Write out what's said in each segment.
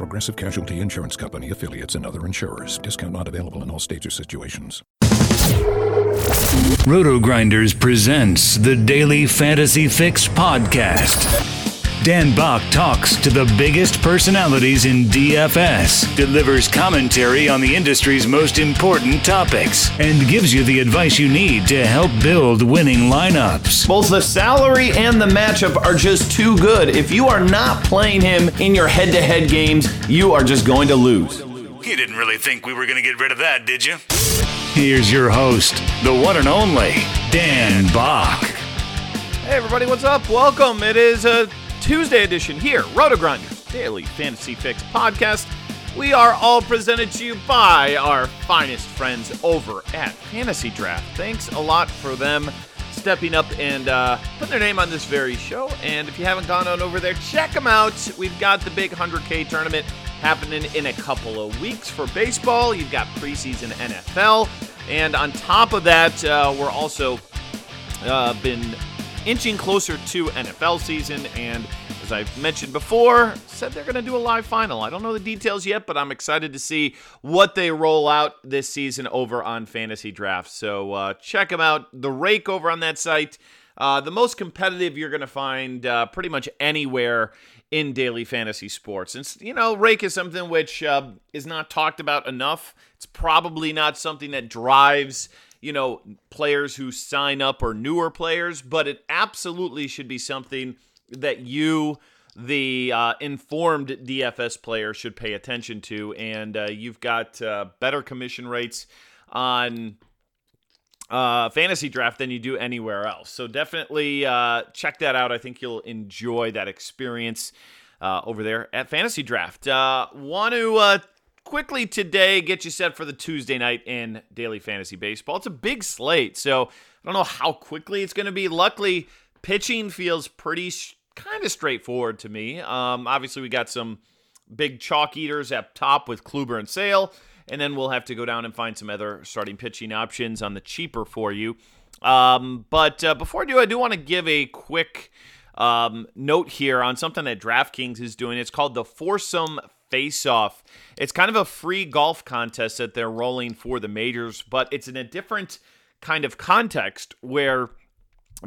Progressive Casualty Insurance Company affiliates and other insurers. Discount not available in all states or situations. Roto Grinders presents the Daily Fantasy Fix podcast. Dan Back talks to the biggest personalities in DFS, delivers commentary on the industry's most important topics, and gives you the advice you need to help build winning lineups. Both the salary and the matchup are just too good. If you are not playing him in your head to head games, you are just going to lose. You didn't really think we were going to get rid of that, did you? Here's your host, the one and only Dan Back. Hey everybody, what's up? Welcome. It is a Tuesday edition here, Roto Grinders Daily Fantasy Fix podcast. We are all presented to you by our finest friends over at Fantasy Draft. Thanks a lot for them stepping up and uh, putting their name on this very show. And if you haven't gone on over there, check them out. We've got the big 100K tournament happening in a couple of weeks for baseball. You've got preseason NFL. And on top of that, uh, we're also uh, been inching closer to NFL season. And as I've mentioned before, said they're going to do a live final. I don't know the details yet, but I'm excited to see what they roll out this season over on Fantasy Draft. So uh, check them out. The rake over on that site. Uh, the most competitive you're going to find uh, pretty much anywhere in daily fantasy sports. And, you know, rake is something which uh, is not talked about enough. It's probably not something that drives you know, players who sign up or newer players, but it absolutely should be something that you, the uh, informed DFS player, should pay attention to. And uh, you've got uh, better commission rates on uh, fantasy draft than you do anywhere else. So definitely uh, check that out. I think you'll enjoy that experience. Uh, over there at Fantasy Draft. Want to quickly today get you set for the Tuesday night in daily fantasy baseball. It's a big slate, so I don't know how quickly it's going to be. Luckily, pitching feels pretty sh- kind of straightforward to me. Um, obviously, we got some big chalk eaters up top with Kluber and Sale, and then we'll have to go down and find some other starting pitching options on the cheaper for you. Um, but uh, before I do, I do want to give a quick um, note here on something that DraftKings is doing. It's called the Foursome Face Off. It's kind of a free golf contest that they're rolling for the majors, but it's in a different kind of context where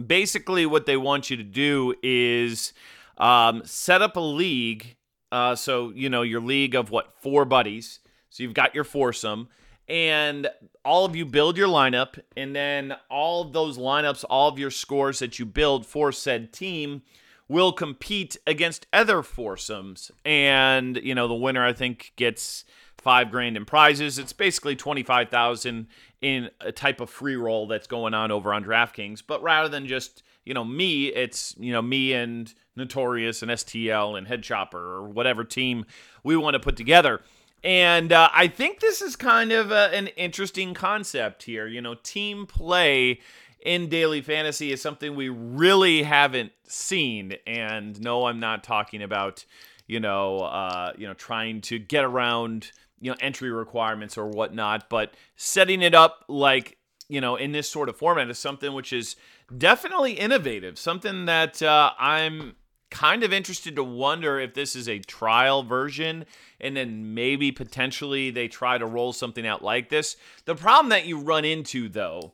basically what they want you to do is um, set up a league. Uh, so, you know, your league of what, four buddies. So you've got your foursome, and all of you build your lineup, and then all of those lineups, all of your scores that you build for said team will compete against other foursomes. And, you know, the winner, I think, gets five grand in prizes. It's basically 25,000 in a type of free roll that's going on over on DraftKings. But rather than just, you know, me, it's, you know, me and Notorious and STL and Head Chopper or whatever team we want to put together. And uh, I think this is kind of a, an interesting concept here. You know, team play in daily fantasy is something we really haven't seen. And no, I'm not talking about, you know, uh, you know, trying to get around, you know, entry requirements or whatnot, but setting it up like, you know, in this sort of format is something which is definitely innovative, something that uh, I'm kind of interested to wonder if this is a trial version and then maybe potentially they try to roll something out like this. The problem that you run into though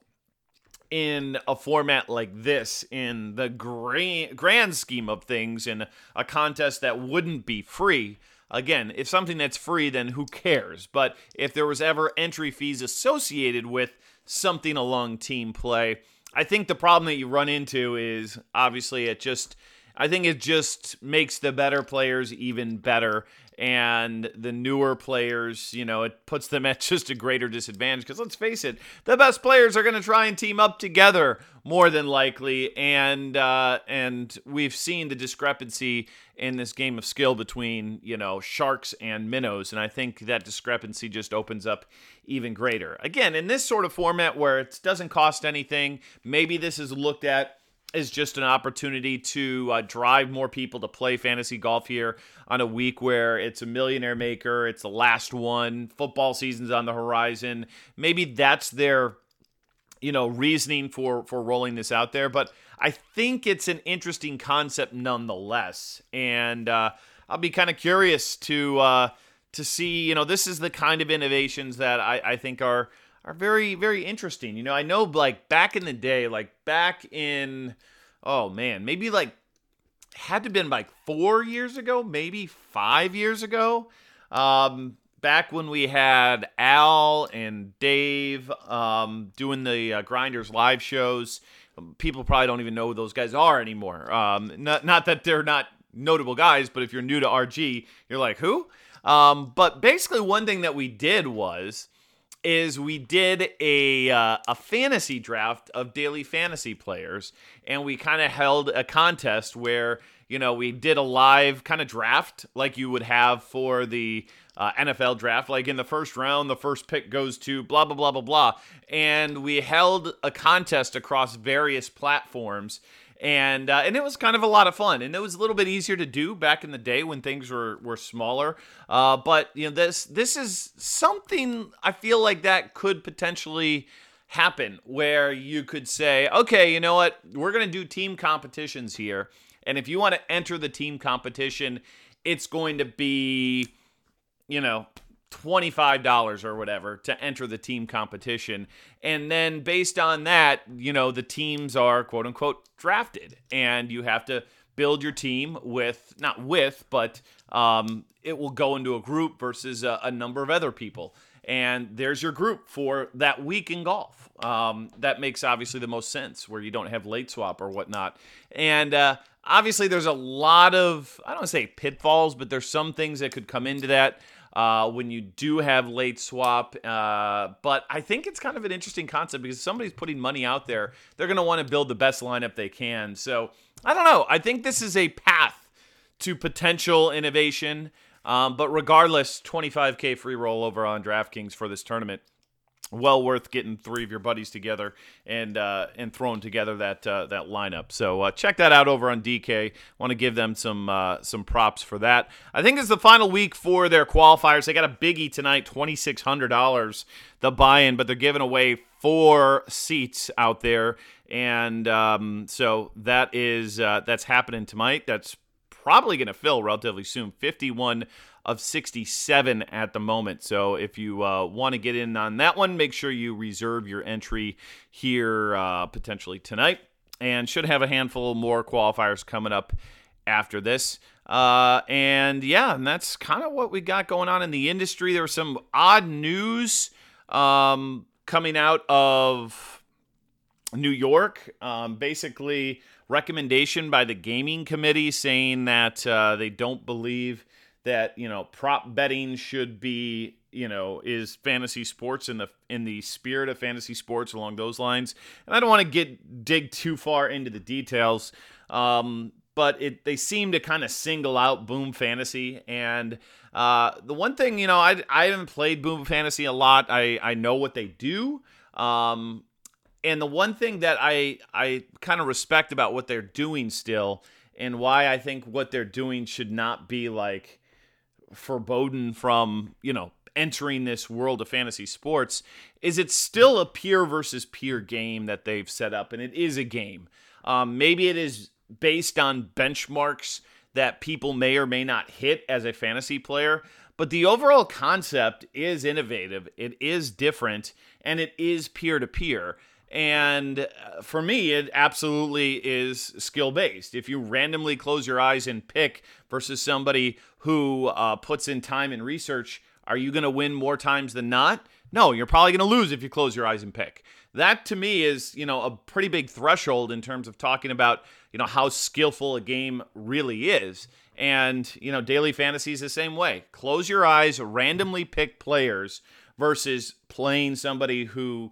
in a format like this in the grand, grand scheme of things in a contest that wouldn't be free. Again if something that's free then who cares? But if there was ever entry fees associated with something along team play i think the problem that you run into is obviously it just i think it just makes the better players even better and the newer players, you know, it puts them at just a greater disadvantage because let's face it, the best players are going to try and team up together more than likely, and uh, and we've seen the discrepancy in this game of skill between you know sharks and minnows, and I think that discrepancy just opens up even greater. Again, in this sort of format where it doesn't cost anything, maybe this is looked at is just an opportunity to uh, drive more people to play fantasy golf here on a week where it's a millionaire maker, it's the last one, football season's on the horizon. Maybe that's their you know reasoning for for rolling this out there, but I think it's an interesting concept nonetheless, and uh, I'll be kind of curious to uh, to see. You know, this is the kind of innovations that I, I think are are very very interesting. You know, I know like back in the day, like back in oh man, maybe like had to been like four years ago, maybe five years ago. Um, back when we had Al and Dave um, doing the uh, Grinders live shows. People probably don't even know who those guys are anymore. Um, not, not that they're not notable guys, but if you're new to RG, you're like, who? Um, but basically, one thing that we did was is we did a uh, a fantasy draft of daily fantasy players, and we kind of held a contest where you know we did a live kind of draft like you would have for the uh, NFL draft. Like in the first round, the first pick goes to blah blah blah blah blah, and we held a contest across various platforms and uh, and it was kind of a lot of fun, and it was a little bit easier to do back in the day when things were were smaller. Uh, but you know this this is something I feel like that could potentially happen where you could say, okay, you know what, we're gonna do team competitions here, and if you want to enter the team competition, it's going to be, you know, $25 or whatever to enter the team competition. And then based on that, you know, the teams are quote unquote drafted and you have to build your team with, not with, but um, it will go into a group versus a, a, number of other people. And there's your group for that week in golf. Um, that makes obviously the most sense where you don't have late swap or whatnot. And uh, obviously, there's a lot of, I don't say pitfalls, but there's some things that could come into that uh, when you do have late swap. Uh, but I think it's kind of an interesting concept because somebody's putting money out there. They're going to want to build the best lineup they can. So I don't know. I think this is a path to potential innovation. Um, but regardless, 25K free rollover on DraftKings for this tournament well worth getting three of your buddies together and uh, and throwing together that uh, that lineup. So uh, check that out over on DK. Want to give them some uh, some props for that. I think it's the final week for their qualifiers. They got a biggie tonight, twenty six hundred dollars the buy-in, but they're giving away four seats out there, and um, so that is uh, that's happening tonight. That's probably going to fill relatively soon. Fifty one of 67 at the moment. So if you uh, want to get in on that one, make sure you reserve your entry here uh, potentially tonight. And should have a handful more qualifiers coming up after this. Uh, and yeah, and that's kind of what we got going on in the industry. There was some odd news um, coming out of New York. Um, basically, recommendation by the gaming committee saying that uh, they don't believe that you know prop betting should be you know is fantasy sports in the in the spirit of fantasy sports along those lines. And i don't want to get dig too far into the details um, but it they seem to kind of single out boom fantasy. And uh, the one thing you know I, I haven't played boom fantasy a lot. I i know what they do. Um, and the one thing that i i kind of respect about what they're doing still and why i think what they're doing should not be like foreboding from, you know, entering this world of fantasy sports is it's still a peer versus peer game that they've set up, and it is a game. Um, maybe it is based on benchmarks that people may or may not hit as a fantasy player, but the overall concept is innovative, it is different, and it is peer to peer. And uh, for me, it absolutely is skill based. If you randomly close your eyes and pick versus somebody who uh, puts in time and research, are you going to win more times than not? No, you're probably going to lose if you close your eyes and pick. That to me is, you know, a pretty big threshold in terms of talking about, you know, how skillful a game really is. And, you know, daily fantasy is the same way. Close your eyes, randomly pick players versus playing somebody who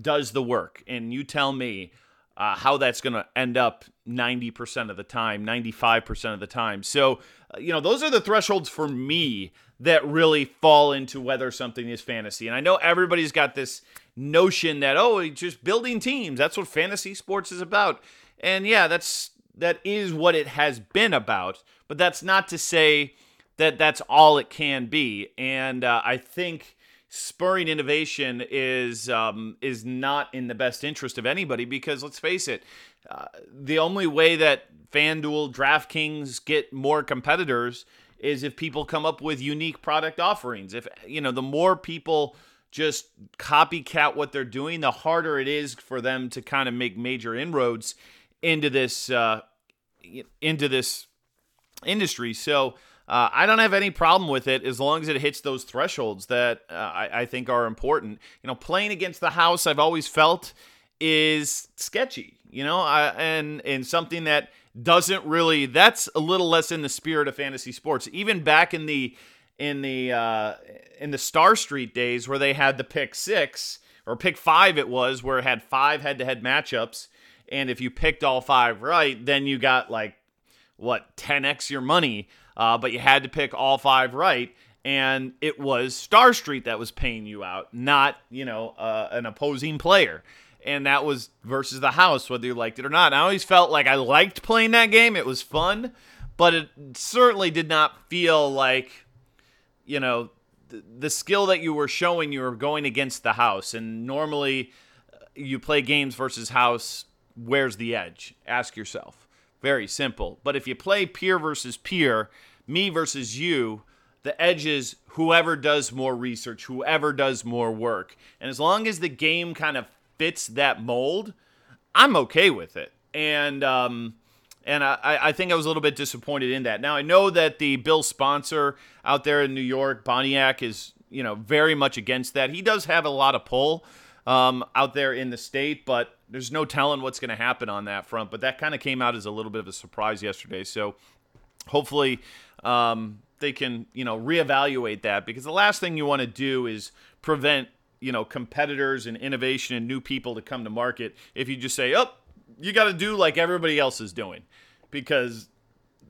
does the work. And you tell me uh, how that's going to end up 90% of the time, 95% of the time. So, uh, you know, those are the thresholds for me that really fall into whether something is fantasy. And I know everybody's got this notion that, oh, just building teams, that's what fantasy sports is about. And yeah, that's that is what it has been about, but that's not to say that that's all it can be. And uh, I think spurring innovation is um, is not in the best interest of anybody because let's face it, uh, the only way that FanDuel, DraftKings get more competitors is if people come up with unique product offerings. If you know, the more people just copycat what they're doing, the harder it is for them to kind of make major inroads into this uh, into this industry. So uh, I don't have any problem with it as long as it hits those thresholds that uh, I, I, think are important. You know, playing against the house, I've always felt is sketchy. You know, I, and and something that doesn't really. That's a little less in the spirit of fantasy sports. Even back in the in the uh, in the Star Street days where they had the pick six or pick five, it was where it had five head to head matchups and if you picked all five right, then you got like what 10x your money. Uh, but you had to pick all five right, and it was Star Street that was paying you out, not you know uh, an opposing player. And that was versus the house, whether you liked it or not. And I always felt like I liked playing that game; it was fun, but it certainly did not feel like you know the, the skill that you were showing. You were going against the house, and normally uh, you play games versus house where's the edge? Ask yourself. Very simple. But if you play peer versus peer, me versus you, the edge is whoever does more research, whoever does more work. And as long as the game kind of fits that mold, I'm okay with it. And um, and I, I think I was a little bit disappointed in that. Now I know that the bill sponsor out there in New York, Bonacic, is you know very much against that. He does have a lot of pull um, out there in the state, but there's no telling what's going to happen on that front. But that kind of came out as a little bit of a surprise yesterday. So hopefully um, they can, you know, reevaluate that because the last thing you want to do is prevent, you know, competitors and innovation and new people to come to market if you just say, oh, you got to do like everybody else is doing because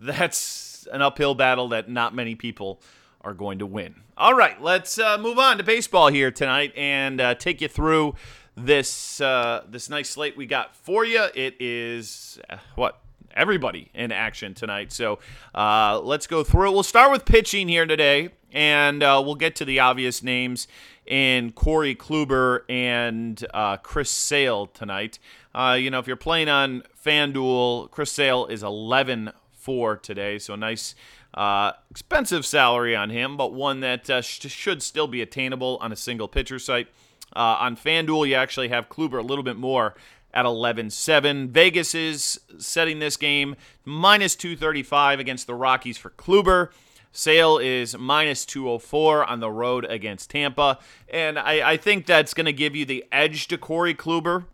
that's an uphill battle that not many people are going to win. All right, let's uh, move on to baseball here tonight and uh, take you through this uh, this nice slate we got for you. It is uh, what everybody in action tonight. So uh, let's go through it. We'll start with pitching here today, and uh, we'll get to the obvious names in Corey Kluber and uh, Chris Sale tonight. Uh, you know, if you're playing on FanDuel, Chris Sale is 11 4 today, so a nice. Uh, expensive salary on him, but one that uh, sh- should still be attainable on a single pitcher site. Uh, on FanDuel, you actually have Kluber a little bit more at 11-7. Vegas is setting this game minus 235 against the Rockies for Kluber. Sale is minus 204 on the road against Tampa. And I, I think that's going to give you the edge to Corey Kluber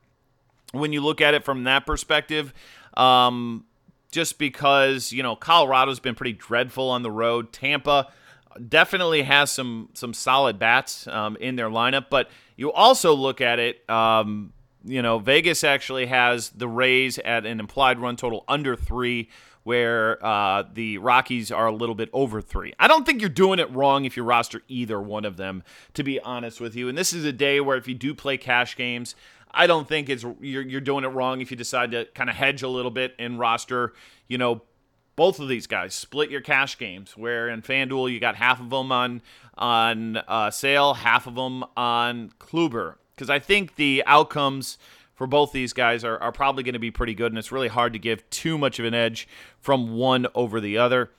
when you look at it from that perspective. Um, just because, you know, Colorado's been pretty dreadful on the road. Tampa definitely has some some solid bats um, in their lineup, but you also look at it. Um, you know, Vegas actually has the Rays at an implied run total under three, where uh, the Rockies are a little bit over three. I don't think you're doing it wrong if you roster either one of them, to be honest with you. And this is a day where if you do play cash games, I don't think it's you're, you're doing it wrong if you decide to kind of hedge a little bit and roster, you know, both of these guys split your cash games. Where in FanDuel you got half of them on on uh, sale, half of them on Kluber, because I think the outcomes for both these guys are, are probably going to be pretty good, and it's really hard to give too much of an edge from one over the other.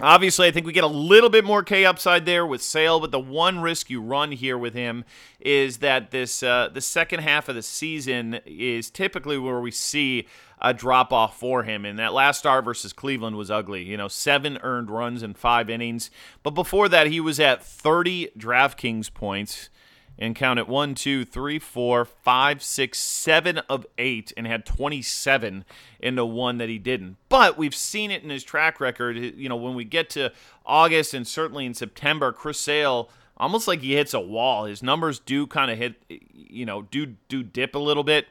Obviously, I think we get a little bit more K upside there with Sale, but the one risk you run here with him is that this uh, the second half of the season is typically where we see a drop off for him. And that last start versus Cleveland was ugly. You know, seven earned runs in five innings, but before that, he was at 30 DraftKings points and count it one, two, three, four, five, six, seven of eight, and had 27 in the one that he didn't. But we've seen it in his track record. You know, when we get to August and certainly in September, Chris Sale almost like he hits a wall. His numbers do kind of hit, you know, do do dip a little bit.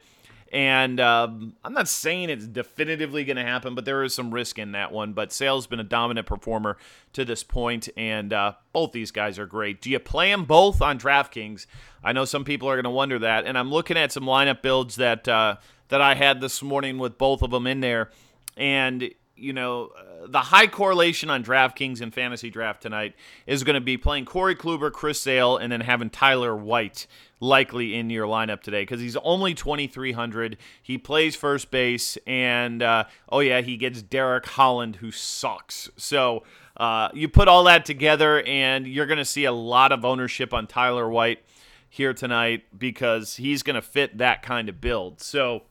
And um, I'm not saying it's definitively going to happen, but there is some risk in that one. But Sale's been a dominant performer to this point, and uh, both these guys are great. Do you play them both on DraftKings? I know some people are going to wonder that, and I'm looking at some lineup builds that uh, that I had this morning with both of them in there, and you know, uh, the high correlation on DraftKings and fantasy draft tonight is going to be playing Corey Kluber, Chris Sale, and then having Tyler White likely in your lineup today because he's only 2,300. He plays first base, and uh, oh, yeah, he gets Derek Holland, who sucks. So uh, you put all that together, and you're going to see a lot of ownership on Tyler White here tonight because he's going to fit that kind of build. So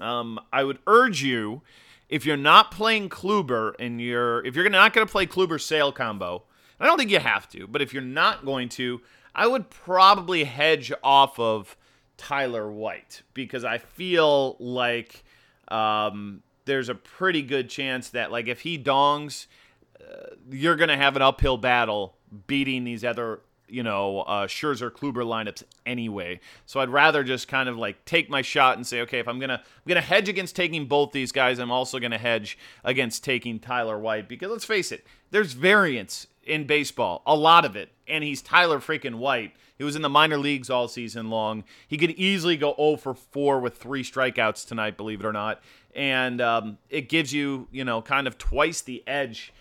um, I would urge you if you're not playing Kluber and you're if you're not going to play Kluber Sale combo, I don't think you have to, but if you're not going to, I would probably hedge off of Tyler White because I feel like um, there's a pretty good chance that like if he dongs, uh, you're going to have an uphill battle beating these other you know, uh, Scherzer Kluber lineups anyway. So I'd rather just kind of like take my shot and say, okay, if I'm gonna I'm gonna hedge against taking both these guys, I'm also gonna hedge against taking Tyler White because let's face it, there's variance in baseball, a lot of it, and he's Tyler freaking White. He was in the minor leagues all season long. He could easily go 0 for 4 with three strikeouts tonight, believe it or not. And um, it gives you, you know, kind of twice the edge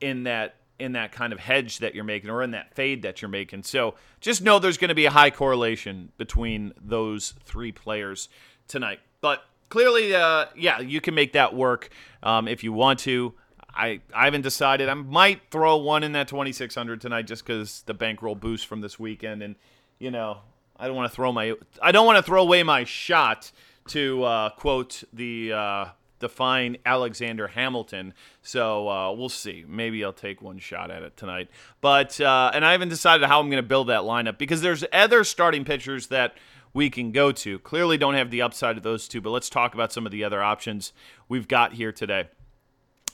in that in that kind of hedge that you're making or in that fade that you're making. So just know there's going to be a high correlation between those three players tonight. But clearly, uh, yeah, you can make that work um, if you want to. I, I haven't decided. I might throw one in that 2600 tonight just because the bankroll boost from this weekend, and you know I don't want to throw my I don't want to throw away my shot to uh, quote the uh, define Alexander Hamilton. So uh, we'll see. Maybe I'll take one shot at it tonight. But uh, and I haven't decided how I'm going to build that lineup because there's other starting pitchers that we can go to. Clearly, don't have the upside of those two. But let's talk about some of the other options we've got here today.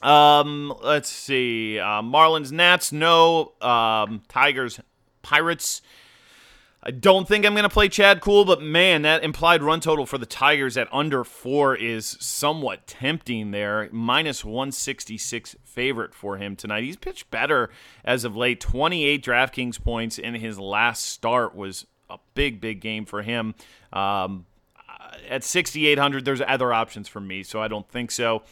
Um, let's see. Uh, Marlins, Nats, no. Um, Tigers, Pirates. I don't think I'm going to play Chad Kuhl, but man, that implied run total for the Tigers at under four is somewhat tempting there. Minus 166 favorite for him tonight. He's pitched better as of late. 28 DraftKings points in his last start was a big, big game for him. Um, at 6,800, there's other options for me, so I don't think so.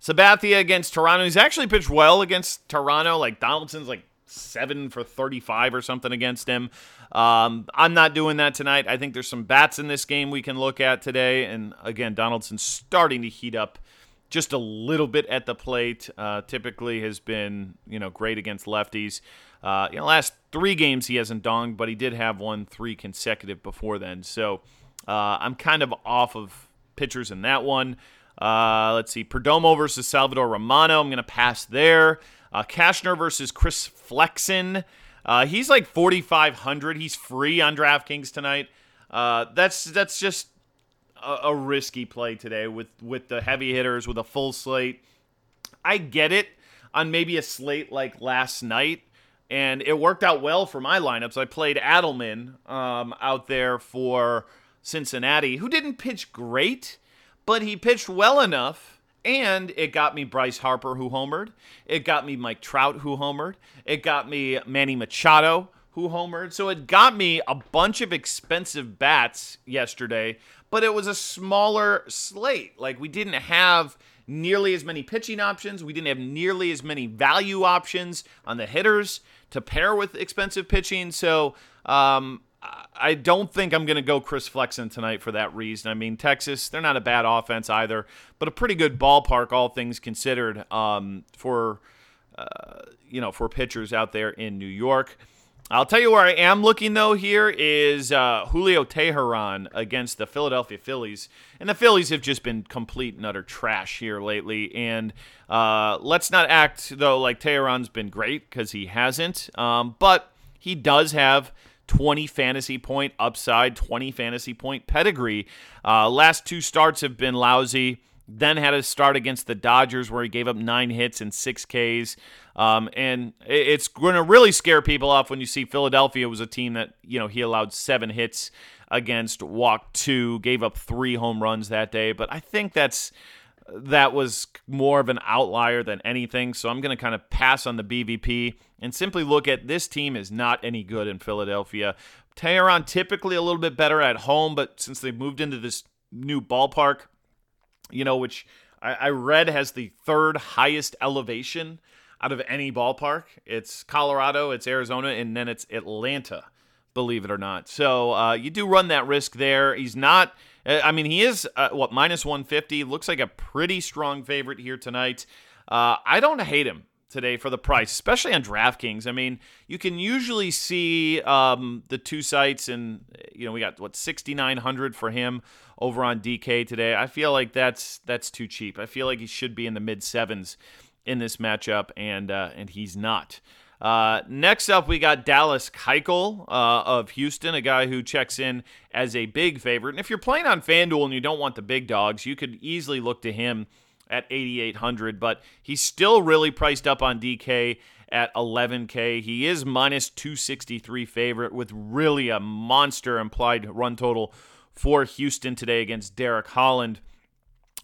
Sabathia against Toronto. He's actually pitched well against Toronto. Like Donaldson's like seven for 35 or something against him. Um, I'm not doing that tonight. I think there's some bats in this game we can look at today. And again, Donaldson's starting to heat up just a little bit at the plate. Uh, typically has been, you know, great against lefties. Uh, you know, last three games he hasn't donged, but he did have one three consecutive before then. So uh, I'm kind of off of pitchers in that one. Uh, let's see, Perdomo versus Salvador Romano. I'm going to pass there. Uh, Cashner versus Chris Flexen. Uh, he's like 4,500. He's free on DraftKings tonight. Uh, that's that's just a, a, risky play today with with the heavy hitters with a full slate. I get it on maybe a slate like last night, and it worked out well for my lineups. I played Adleman um, out there for Cincinnati, who didn't pitch great, but he pitched well enough and it got me Bryce Harper, who homered. It got me Mike Trout, who homered. It got me Manny Machado, who homered. So it got me a bunch of expensive bats yesterday, but it was a smaller slate. Like we didn't have nearly as many pitching options. We didn't have nearly as many value options on the hitters to pair with expensive pitching. So um, I don't think I'm going to go Chris Flexen tonight for that reason. I mean, Texas, they're not a bad offense either, but a pretty good ballpark, all things considered, um, for uh, you know for pitchers out there in New York. I'll tell you where I am looking though. Here is uh, Julio Teheran against the Philadelphia Phillies, and the Phillies have just been complete and utter trash here lately. And uh, let's not act though like Teheran's been great because he hasn't, um, but he does have 20 fantasy point upside, 20 fantasy point pedigree. Uh, last two starts have been lousy. Then had a start against the Dodgers where he gave up nine hits and six Ks. Um, and it's going to really scare people off when you see Philadelphia was a team that, you know, he allowed seven hits against, walked two, gave up three home runs that day. But I think that's that was more of an outlier than anything. So I'm going to kind of pass on the BVP and simply look at this team is not any good in Philadelphia. Teheran typically a little bit better at home, but since they moved into this new ballpark, you know, which I, I read has the third highest elevation out of any ballpark. It's Colorado, it's Arizona, and then it's Atlanta, believe it or not. So uh, you do run that risk there. He's not, I mean, he is, uh, what, minus 150. Looks like a pretty strong favorite here tonight. Uh, I don't hate him today for the price, especially on DraftKings. I mean, you can usually see um, the two sites, and you know we got what sixty nine hundred for him over on DK today. I feel like that's that's too cheap. I feel like he should be in the mid sevens in this matchup, and uh, and he's not. Uh, next up, we got Dallas Keuchel uh, of Houston, a guy who checks in as a big favorite. And if you're playing on FanDuel and you don't want the big dogs, you could easily look to him at 8,800, but he's still really priced up on DK at 11K. He is minus 263 favorite with really a monster implied run total for Houston today against Derek Holland.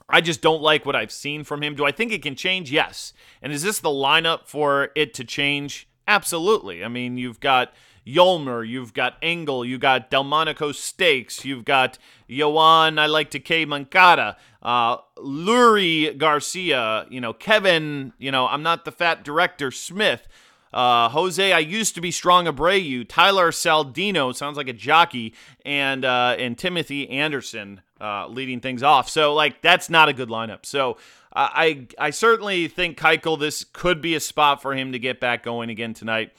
I just don't like what I've seen from him. Do I think it can change? Yes. And is this the lineup for it to change? Absolutely. I mean, you've got Yolmer, you've got Engel, you've got Delmonico Steaks, you've got Yoan, I like to K. Moncada, uh, Leury Garcia, you know, Kevin, you know, I'm not the fat director, Smith. Uh, Jose, I used to be strong Abreu. Tyler Saladino sounds like a jockey, and uh, and Timothy Anderson uh, leading things off. So like that's not a good lineup. So I I certainly think Keuchel this could be a spot for him to get back going again tonight.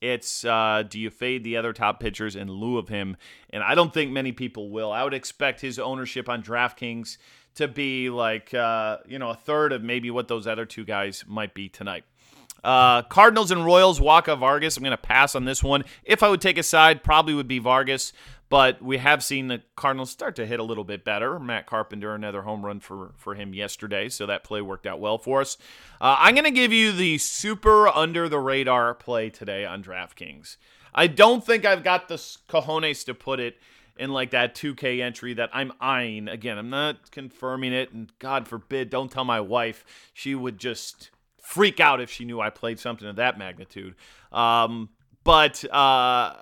It's uh, do you fade the other top pitchers in lieu of him? And I don't think many people will. I would expect his ownership on DraftKings to be like uh, you know a third of maybe what those other two guys might be tonight. Uh, Cardinals and Royals, Wacha Vargas. I'm going to pass on this one. If I would take a side, probably would be Vargas. But we have seen the Cardinals start to hit a little bit better. Matt Carpenter, another home run for, for him yesterday, so that play worked out well for us. Uh, I'm going to give you the super under the radar play today on DraftKings. I don't think I've got the cojones to put it in like that 2K entry that I'm eyeing. Again, I'm not confirming it, and God forbid, don't tell my wife. She would just freak out if she knew I played something of that magnitude. Um, but uh,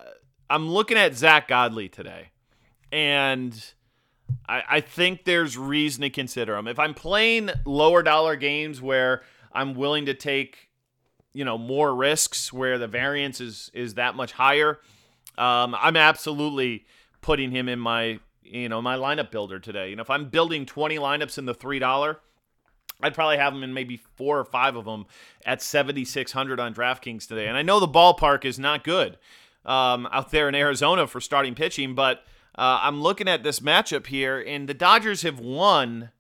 I'm looking at Zack Godley today, and I, I think there's reason to consider him. If I'm playing lower dollar games where I'm willing to take, you know, more risks, where the variance is is that much higher, um, I'm absolutely putting him in my you know my lineup builder today. You know, if I'm building 20 lineups in the three dollar. I'd probably have him in maybe four or five of them at 7,600 on DraftKings today. And I know the ballpark is not good um, out there in Arizona for starting pitching. But uh, I'm looking at this matchup here, and the Dodgers have won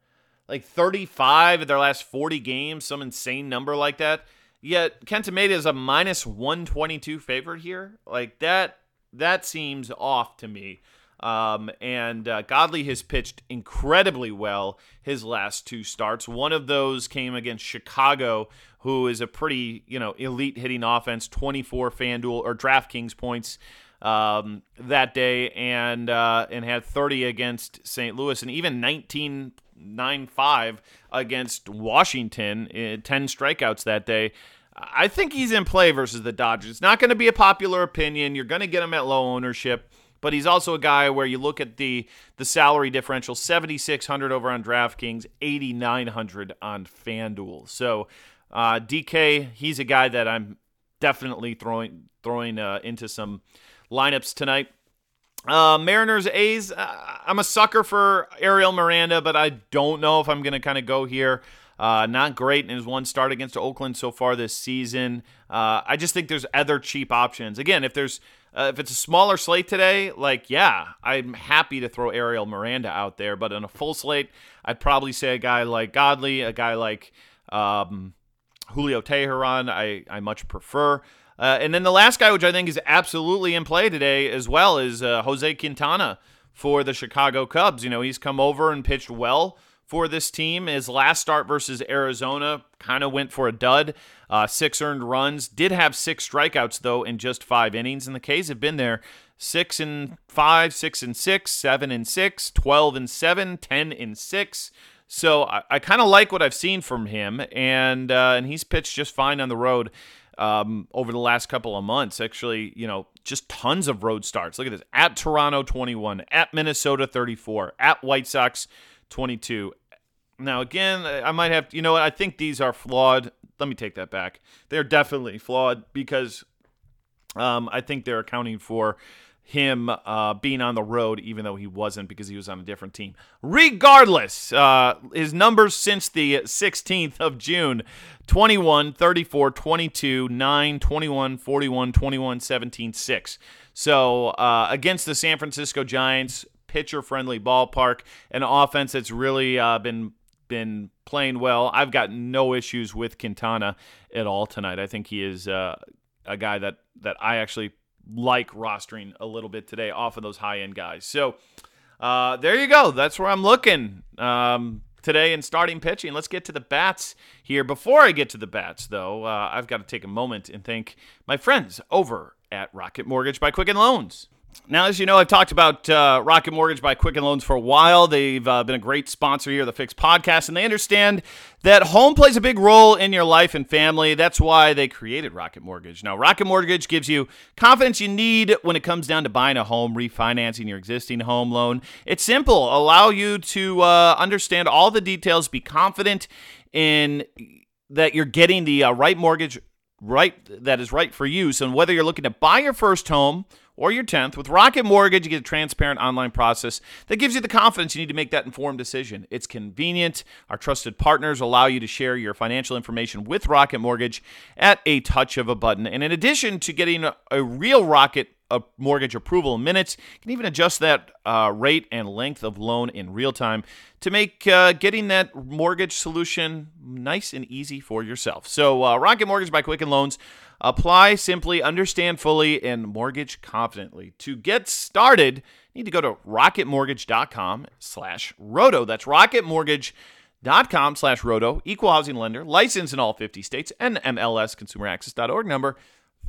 like 35 of their last 40 games, some insane number like that. Yet Kenta Maeda is a minus 122 favorite here. Like that, that seems off to me. Um, and uh, Godley has pitched incredibly well his last two starts. One of those came against Chicago, who is a pretty you know elite hitting offense. 24 FanDuel or DraftKings points um, that day, and uh, and had 30 against St. Louis, and even 19 9 5 against Washington. Uh, 10 strikeouts that day. I think he's in play versus the Dodgers. It's not going to be a popular opinion. You're going to get him at low ownership but he's also a guy where you look at the the salary differential 7600 over on DraftKings 8900 on FanDuel so uh, DK he's a guy that I'm definitely throwing throwing uh, into some lineups tonight uh, Mariners A's uh, I'm a sucker for Ariel Miranda but I don't know if I'm going to kind of go here uh, not great in his one start against Oakland so far this season. Uh, I just think there's other cheap options. Again, if there's uh, if it's a smaller slate today, like yeah, I'm happy to throw Ariel Miranda out there. But in a full slate, I'd probably say a guy like Godley, a guy like um, Julio Teheran. I I much prefer. Uh, and then the last guy, which I think is absolutely in play today as well, is uh, Jose Quintana for the Chicago Cubs. You know, he's come over and pitched well for this team. His last start versus Arizona kind of went for a dud. Uh, six earned runs. Did have six strikeouts, though, in just five innings. And the K's have been there six and five, six and six, seven and six, 12 and seven, 10 and six. So I, I kind of like what I've seen from him, and uh, and he's pitched just fine on the road um, over the last couple of months. Actually, you know, just tons of road starts. Look at this: at Toronto, 21; at Minnesota, 34; at White Sox, 22. Now, again, I might have, you know, I think these are flawed. Let me take that back. They're definitely flawed because um, I think they're accounting for him uh, being on the road, even though he wasn't because he was on a different team. Regardless, uh, his numbers since the 16th of June 21, 34, 22, 9, 21, 41, 21, 17, 6. So uh, against the San Francisco Giants, pitcher friendly ballpark, an offense that's really uh, been been playing well. I've got no issues with Quintana at all tonight. I think he is uh, a guy that that I actually like rostering a little bit today off of those high end guys. So uh, there you go. That's where I'm looking um, today in starting pitching. Let's get to the bats here. Before I get to the bats, though, uh, I've got to take a moment and thank my friends over at Rocket Mortgage by Quicken Loans. Now, as you know, I've talked about uh, Rocket Mortgage by Quicken Loans for a while. They've uh, been a great sponsor here of the Fix podcast, and they understand that home plays a big role in your life and family. That's why they created Rocket Mortgage. Now, Rocket Mortgage gives you confidence you need when it comes down to buying a home, refinancing your existing home loan. It's simple, allow you to uh, understand all the details, be confident in that you're getting the uh, right mortgage right that is right for you. So whether you're looking to buy your first home or your 10th. With Rocket Mortgage, you get a transparent online process that gives you the confidence you need to make that informed decision. It's convenient. Our trusted partners allow you to share your financial information with Rocket Mortgage at a touch of a button. And in addition to getting a, a real Rocket a mortgage approval in minutes. You can even adjust that uh, rate and length of loan in real time to make uh, getting that mortgage solution nice and easy for yourself. So, uh, Rocket Mortgage by Quicken Loans Apply simply, understand fully, and mortgage confidently. To get started, you need to go to rocketmortgage.com slash roto. That's rocketmortgage.com slash roto. Equal housing lender, licensed in all 50 states, and MLS consumeraccess.org number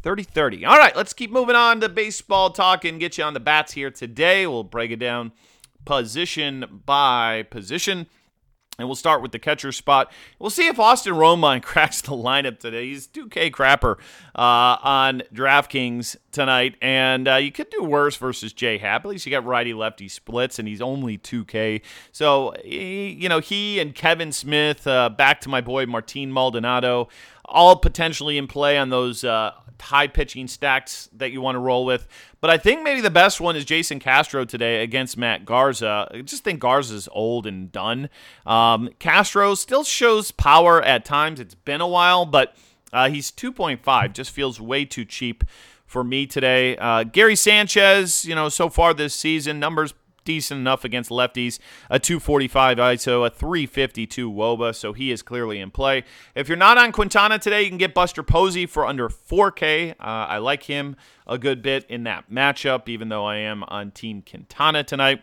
3030. All right, let's keep moving on to baseball talk and get you on the bats here today. We'll break it down position by position. And we'll start with the catcher spot. We'll see if Austin Romine cracks the lineup today. He's 2K crapper uh, on DraftKings tonight, and uh, you could do worse versus Jay Happ. At least you got righty lefty splits, and he's only 2K. So, he, you know, he and Kevin Smith, uh, back to my boy Martin Maldonado, all potentially in play on those uh, high pitching stacks that you want to roll with. But I think maybe the best one is Jason Castro today against Matt Garza. I just think Garza's old and done. Um, Castro still shows power at times. It's been a while, but uh, he's 2.5. Just feels way too cheap for me today. Uh, Gary Sanchez, you know, so far this season, numbers decent enough against lefties. A 245 ISO, a 352 WOBA, so he is clearly in play. If you're not on Quintana today, you can get Buster Posey for under 4K. Uh, I like him a good bit in that matchup, even though I am on Team Quintana tonight.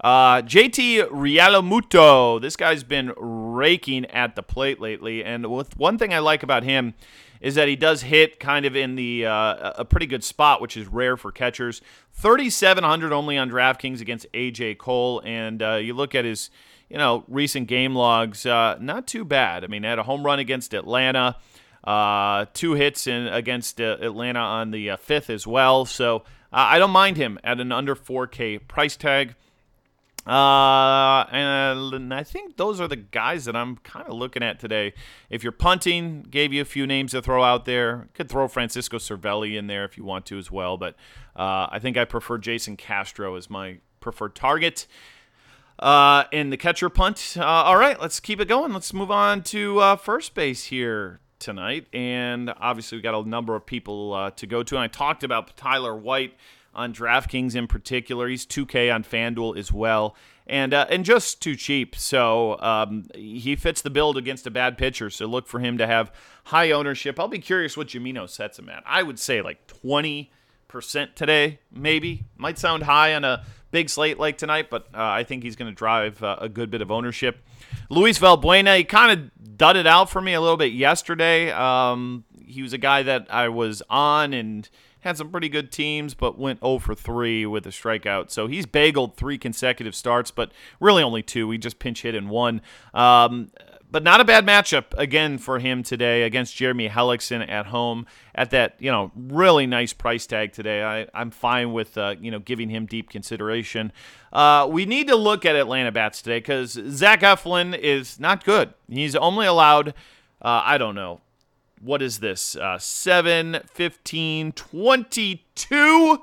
Uh, JT Realmuto, this guy's been raking at the plate lately, and with one thing I like about him is that he does hit kind of in the uh, a pretty good spot, which is rare for catchers. 3,700 only on DraftKings against AJ Cole, and uh, you look at his you know recent game logs, uh, not too bad. I mean, had a home run against Atlanta, uh, two hits in against uh, Atlanta on the uh, fifth as well. So I don't mind him at an under 4K price tag. Uh, and I think those are the guys that I'm kind of looking at today. If you're punting, gave you a few names to throw out there. Could throw Francisco Cervelli in there if you want to as well, but uh, I think I prefer Jason Castro as my preferred target. Uh, in the catcher punt. Uh, all right, let's keep it going. Let's move on to uh, first base here tonight. And obviously, we've got a number of people uh, to go to. And I talked about Tyler White on DraftKings in particular. He's 2K on FanDuel as well. And, uh, and just too cheap. So um, he fits the build against a bad pitcher. So look for him to have high ownership. I'll be curious what Jamino sets him at. I would say like 20% today, maybe. Might sound high on a big slate like tonight, but uh, I think he's going to drive uh, a good bit of ownership. Luis Valbuena, he kind of dudded out for me a little bit yesterday. Um, he was a guy that I was on and had some pretty good teams, but went 0 for 3 with a strikeout. So he's bageled three consecutive starts, but really only two. He just pinch hit in one. Um, but not a bad matchup again for him today against Jeremy Hellickson at home at that you know really nice price tag today. I, I'm fine with uh, you know giving him deep consideration. Uh, we need to look at Atlanta bats today because Zach Eflin is not good. He's only allowed uh, I don't know what is this uh, 7, 15, 22,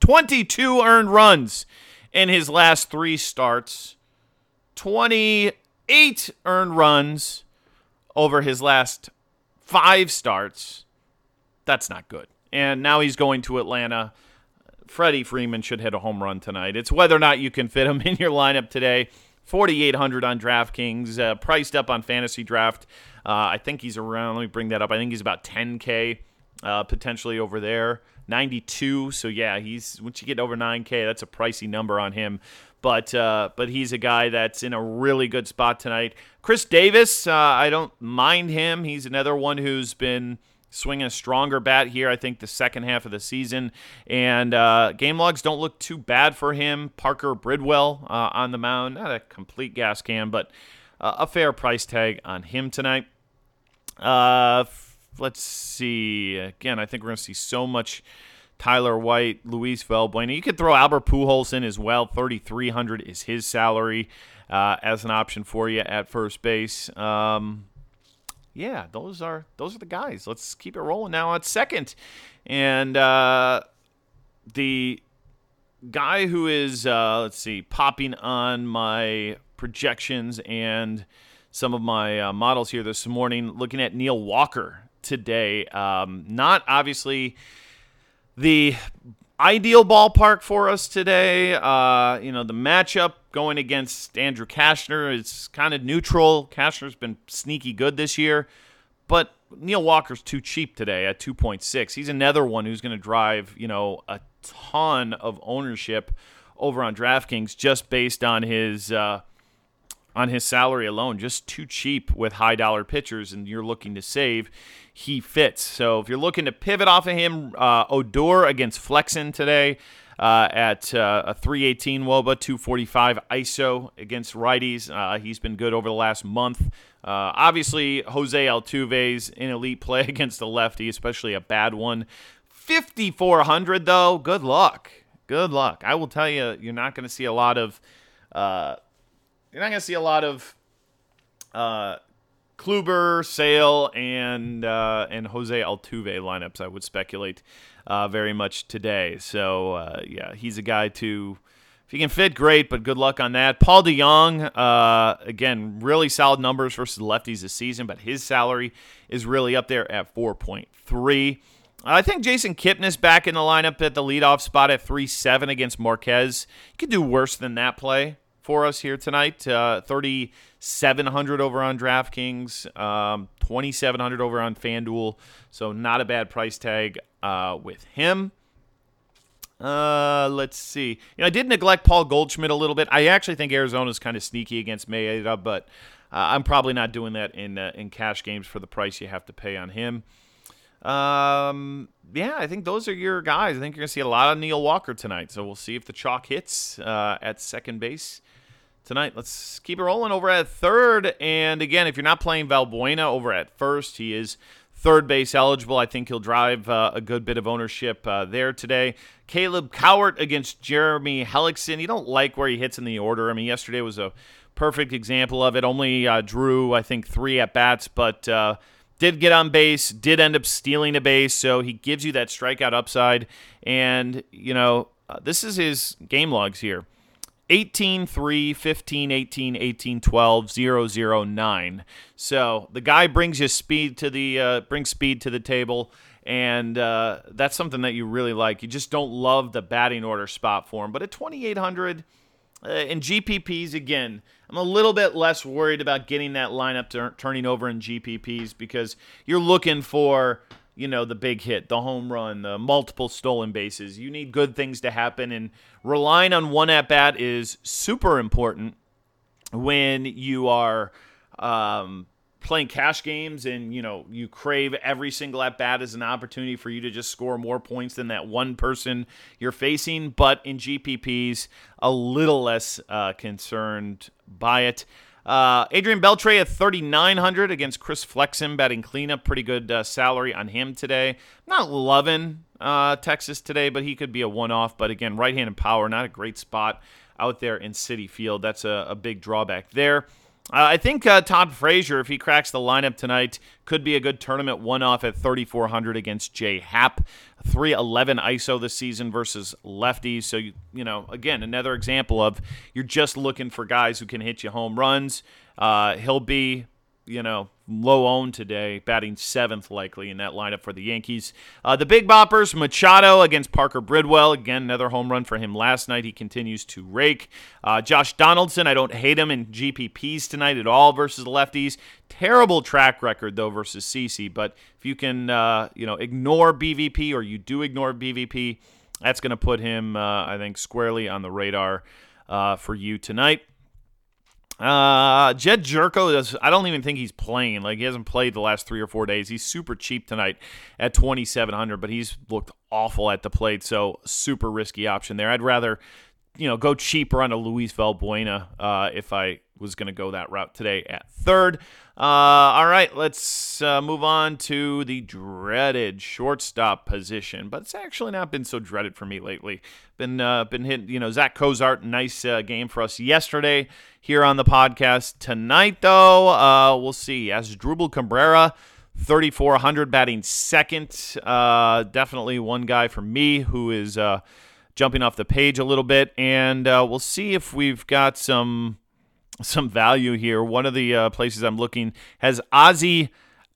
22 earned runs in his last three starts. 28 earned runs over his last five starts. That's not good. And now he's going to Atlanta. Freddie Freeman should hit a home run tonight. It's whether or not you can fit him in your lineup today. 4,800 on DraftKings, uh, priced up on Fantasy Draft. Uh, I think he's around, let me bring that up. I think he's about 10K uh, potentially over there. 92. So, yeah, he's once you get over 9K, that's a pricey number on him but uh, but he's a guy that's in a really good spot tonight. Chris Davis, uh, I don't mind him. He's another one who's been swinging a stronger bat here. I think the second half of the season, and uh, game logs don't look too bad for him. Parker Bridwell uh, on the mound, not a complete gas can, but uh, a fair price tag on him tonight. Uh, let's see. Again, I think we're going to see so much Tyler White, Luis Valbuena. You could throw Albert Pujols in as well. 3,300 is his salary uh, as an option for you at first base. Um, yeah, those are those are the guys. Let's keep it rolling now at second, and uh, the guy who is uh, let's see popping on my projections and some of my uh, models here this morning. Looking at Neil Walker today, um, not obviously the ideal ballpark for us today. Uh, you know, the matchup going against Andrew Cashner. is kind of neutral. Cashner's been sneaky good this year, but Neil Walker's too cheap today at 2.6. He's another one who's going to drive, you know, a ton of ownership over on DraftKings just based on his uh, on his salary alone. Just too cheap with high dollar pitchers, and you're looking to save he fits. So if you're looking to pivot off of him, uh, Odor against Flexen today uh, at uh, a 318 Woba, 245 ISO against righties. Uh, he's been good over the last month. Uh, obviously, Jose Altuve's an elite play against the lefty, especially a bad one. 5,400 though. Good luck. Good luck. I will tell you, you're not going to see a lot of. Uh, you're not going to see a lot of Kluber, Sale, and and Jose Altuve lineups. I would speculate uh, very much today. So uh, yeah, he's a guy to if he can fit, great. But good luck on that. Paul DeJong, uh, again, really solid numbers versus lefties this season, but his salary is really up there at four point three. I think Jason Kipnis back in the lineup at the leadoff spot at 3 7 against Marquez. You could do worse than that play for us here tonight. Uh, 3,700 over on DraftKings, um, 2,700 over on FanDuel. So not a bad price tag uh, with him. Uh, let's see. You know, I did neglect Paul Goldschmidt a little bit. I actually think Arizona's kind of sneaky against Maeda, but uh, I'm probably not doing that in uh, in cash games for the price you have to pay on him. Um, yeah, I think those are your guys. I think you're going to see a lot of Neil Walker tonight. So we'll see if the chalk hits uh, at second base tonight. Let's keep it rolling over at third. And again, if you're not playing Valbuena over at first, he is third base eligible. I think he'll drive uh, a good bit of ownership uh, there today. Caleb Cowart against Jeremy Hellickson. You don't like where he hits in the order. I mean, yesterday was a perfect example of it. Only uh, drew, I think, three at bats, but uh, did get on base, did end up stealing a base. So he gives you that strikeout upside. And, you know, uh, this is his game logs here. 18 3 15 18 18 12 0 0 9 so the guy brings you speed to the uh, brings speed to the table and uh, that's something that you really like. You just don't love the batting order spot for him, but at 2,800 uh, in GPPs again, I'm a little bit less worried about getting that lineup turning over in GPPs because you're looking for you know the big hit, the home run, the multiple stolen bases. You need good things to happen, and relying on one at bat is super important when you are um, playing cash games and you know you crave every single at bat as an opportunity for you to just score more points than that one person you're facing but in gpps a little less uh, concerned by it uh, Adrian Beltre at 3,900 against Chris Flexen batting cleanup. Pretty good uh, salary on him today. Not loving uh, Texas today, but he could be a one off. But again, right handed power, not a great spot out there in Citi Field. That's a, a big drawback there. Uh, I think uh, Todd Frazier, if he cracks the lineup tonight, could be a good tournament one off at 3,400 against Jay Happ. 311 ISO this season versus lefties. So, you, you know, again, another example of you're just looking for guys who can hit you home runs. Uh, he'll be you know, low owned today, batting seventh likely in that lineup for the Yankees. Uh, the Big Boppers, Machado against Parker Bridwell. Again, another home run for him last night. He continues to rake. Uh, Josh Donaldson, I don't hate him in GPPs tonight at all versus the lefties. Terrible track record, though, versus CC. But if you can, uh, you know, ignore BVP or you do ignore BVP, that's going to put him, uh, I think, squarely on the radar uh, for you tonight. Uh, Jedd Gyorko is, I don't even think he's playing. Like, he hasn't played the last three or four days. He's super cheap tonight at 2,700, but he's looked awful at the plate. So, super risky option there. I'd rather, you know, go cheaper on a Luis Valbuena uh, if I was going to go that route today at third. Uh, all right, let's uh, move on to the dreaded shortstop position, but it's actually not been so dreaded for me lately. Been uh, been hitting, you know, Zack Cozart, nice uh, game for us yesterday here on the podcast. Tonight, though, uh, we'll see. Asdrubal Cabrera. 3,400 batting second. Uh, definitely one guy for me who is jumping off the page a little bit. And we'll see if we've got some some value here. One of the uh, places I'm looking has Ozzie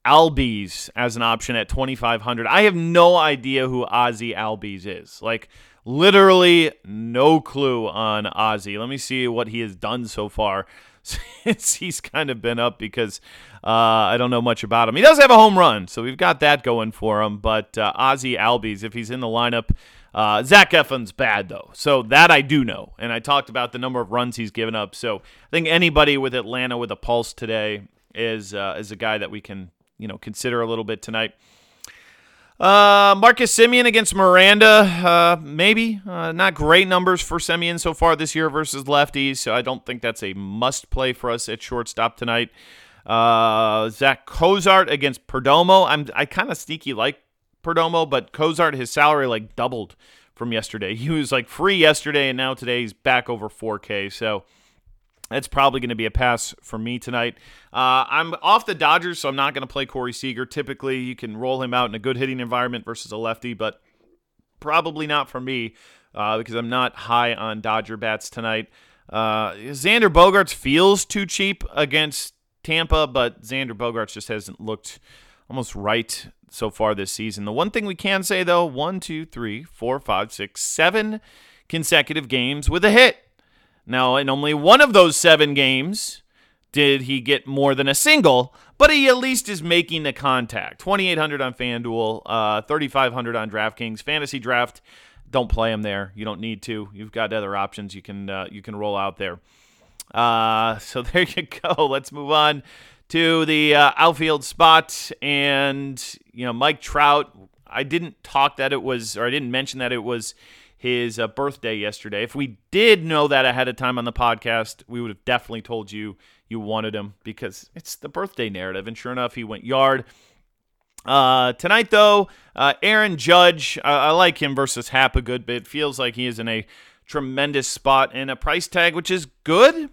Albies as an option at 2,500. I have no idea who Ozzie Albies is. Like, literally no clue on Ozzie. Let me see what he has done so far since he's kind of been up because uh, I don't know much about him. He does have a home run, so we've got that going for him. But uh, Ozzie Albies, if he's in the lineup, uh, Zach Eflin's bad though, so that I do know, and I talked about the number of runs he's given up. So I think anybody with Atlanta with a pulse today is uh, is a guy that we can you know consider a little bit tonight. Uh, Marcus Semien against Miranda, uh, maybe uh, not great numbers for Semien so far this year versus lefties, so I don't think that's a must play for us at shortstop tonight. Uh, Zack Cozart against Perdomo. I'm I kind of sneaky like Perdomo, but Cozart, his salary like doubled from yesterday. He was like free yesterday, and now today he's back over 4K. So that's probably going to be a pass for me tonight. Uh, I'm off the Dodgers, so I'm not going to play Corey Seager. Typically, you can roll him out in a good hitting environment versus a lefty, but probably not for me uh, because I'm not high on Dodger bats tonight. Uh, Xander Bogaerts feels too cheap against Tampa, but Xander Bogaerts just hasn't looked almost right so far this season. The one thing we can say, though one, two, three, four, five, six, seven consecutive games with a hit. Now, in only one of those seven games did he get more than a single, but he at least is making the contact. 2,800 on FanDuel, uh, 3,500 on DraftKings. Fantasy draft, don't play him there. You don't need to. You've got other options you can uh, you can roll out there. Uh, so there you go. Let's move on to the uh, outfield spot. And, you know, Mike Trout, I didn't talk that it was, or I didn't mention that it was his uh, birthday yesterday. If we did know that ahead of time on the podcast, we would have definitely told you you wanted him because it's the birthday narrative. And sure enough, he went yard. Uh, tonight, though, uh, Aaron Judge, I like him versus Happ a good bit. Feels like he is in a tremendous spot and a price tag, which is good,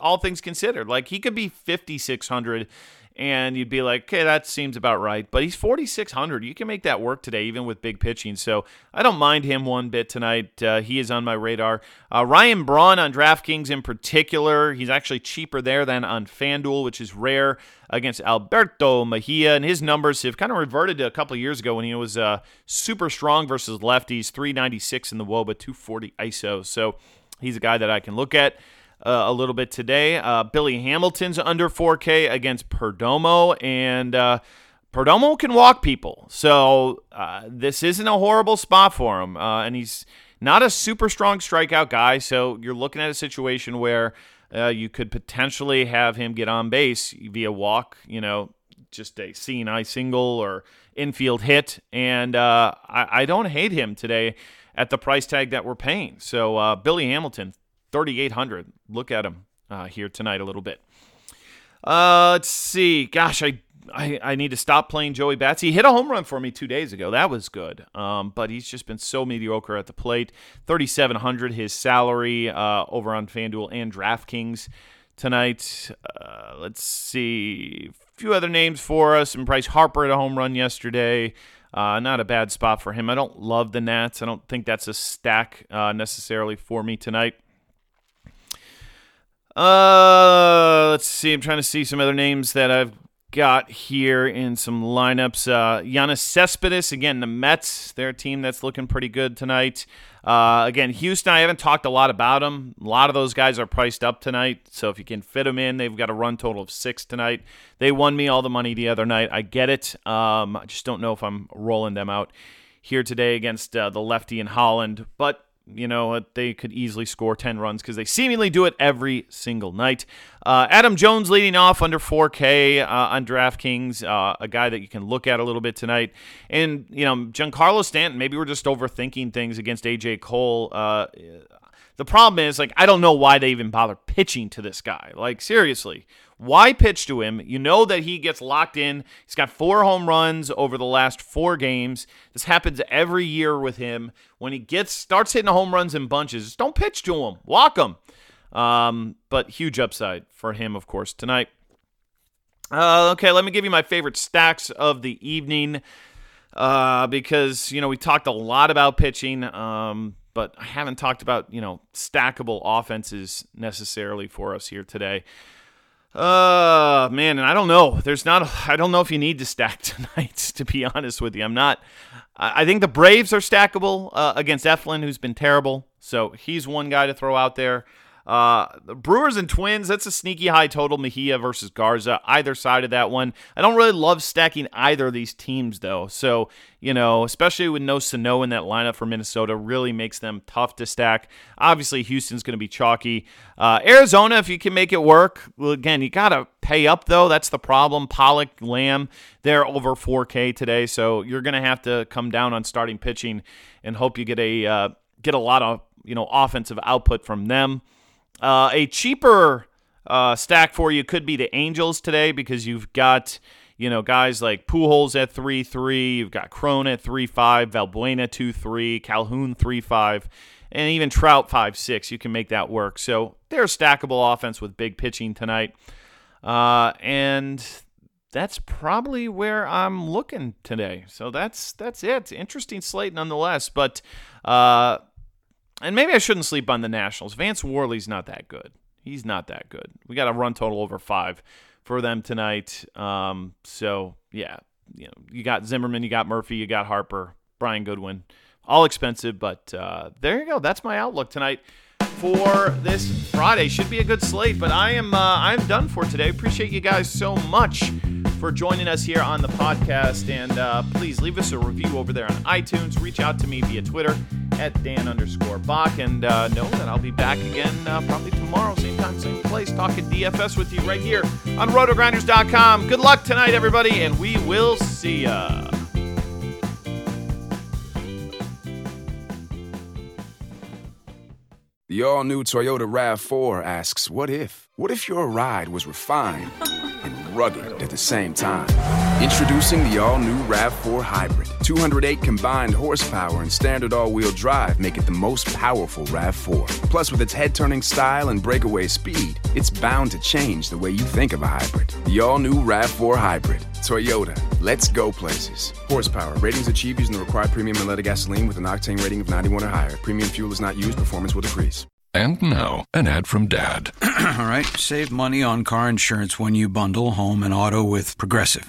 all things considered. Like he could be 5600 and you'd be like, okay, that seems about right. But he's 4,600. You can make that work today, even with big pitching. So I don't mind him one bit tonight. Uh, he is on my radar. Uh, Ryan Braun on DraftKings in particular, he's actually cheaper there than on FanDuel, which is rare against Alberto Mejia. And his numbers have kind of reverted to a couple of years ago when he was uh, super strong versus lefties, 396 in the WOBA, 240 ISO. So he's a guy that I can look at uh, a little bit today. Uh, Billy Hamilton's under 4K against Perdomo, and uh, Perdomo can walk people. So uh, this isn't a horrible spot for him. Uh, and he's not a super strong strikeout guy. So you're looking at a situation where uh, you could potentially have him get on base via walk, you know, just a seeing-eye single or infield hit. And I, I, don't hate him today at the price tag that we're paying. So Billy Hamilton, 3,800. Look at him uh, here tonight a little bit. Uh, let's see. Gosh, I, I I need to stop playing Joey Bats. He hit a home run for me two days ago. That was good. Um, but he's just been so mediocre at the plate. 3,700 his salary uh, over on FanDuel and DraftKings tonight. Uh, let's see. A few other names for us. And Bryce Harper at a home run yesterday. Uh, not a bad spot for him. I don't love the Nats. I don't think that's a stack uh, necessarily for me tonight. Uh, let's see. I'm trying to see some other names that I've got here in some lineups. Uh, Yoenis Cespedes, again, the Mets, their team that's looking pretty good tonight. Uh, again, Houston, I haven't talked a lot about them. A lot of those guys are priced up tonight, so if you can fit them in, they've got a run total of six tonight. They won me all the money the other night. I get it. Um, I just don't know if I'm rolling them out here today against uh, the lefty in Holland, but you know, they could easily score 10 runs because they seemingly do it every single night. Uh, Adam Jones leading off under 4K uh, on DraftKings, uh, a guy that you can look at a little bit tonight. And, you know, Giancarlo Stanton, maybe we're just overthinking things against AJ Cole. Uh, the problem is, like, I don't know why they even bother pitching to this guy. Like, seriously, why pitch to him? You know that he gets locked in. He's got four home runs over the last four games. This happens every year with him. When he gets starts hitting home runs in bunches, don't pitch to him. Walk him. Um, but huge upside for him, of course, tonight. Uh, okay, let me give you my favorite stacks of the evening uh, because you know we talked a lot about pitching. Um, but I haven't talked about, you know, stackable offenses necessarily for us here today. Uh, man, and I don't know. There's not, I don't know if you need to stack tonight, to be honest with you. I'm not, I think the Braves are stackable uh, against Eflin, who's been terrible. So he's one guy to throw out there. Uh, Brewers and Twins, that's a sneaky high total. Mejia versus Garza, either side of that one. I don't really love stacking either of these teams, though. So, you know, especially with no Sano in that lineup for Minnesota, really makes them tough to stack. Obviously, Houston's going to be chalky. Uh, Arizona, if you can make it work, well, again, you got to pay up, though. That's the problem. Pollock, Lamb, they're over 4K today. So you're going to have to come down on starting pitching and hope you get a, uh, get a lot of, you know, offensive output from them. Uh, a cheaper uh, stack for you could be the Angels today because you've got you know guys like Pujols at three three, you've got Cron at three five, Valbuena two three, Calhoun three five, and even Trout five six. You can make that work. So they're a stackable offense with big pitching tonight, uh, and that's probably where I'm looking today. So that's that's it. Interesting slate nonetheless, but. Uh, and maybe I shouldn't sleep on the Nationals. Vance Worley's not that good. He's not that good. We got a run total over five for them tonight. Um, so yeah, you know, you got Zimmerman, you got Murphy, you got Harper, Brian Goodwin, all expensive, but uh, there you go. That's my outlook tonight for this Friday. Should be a good slate, but I am uh, I'm done for today. Appreciate you guys so much for joining us here on the podcast. And uh, please leave us a review over there on iTunes. Reach out to me via Twitter at Dan underscore Back. And uh, know that I'll be back again uh, probably tomorrow, same time, same place, talking DFS with you right here on rotogrinders.com. Good luck tonight, everybody, and we will see ya. The all new Toyota RAV4 asks, What if? What if your ride was refined? and rugged at the same time. Introducing the all-new RAV4 Hybrid. 208 combined horsepower and standard all-wheel drive make it the most powerful RAV4. Plus, with its head-turning style and breakaway speed, it's bound to change the way you think of a hybrid. The all-new RAV4 Hybrid. Toyota. Let's go places. Horsepower. Ratings achieved using the required premium unleaded gasoline with an octane rating of 91 or higher. Premium fuel is not used. Performance will decrease. And now, an ad from Dad. All right, save money on car insurance when you bundle home and auto with Progressive.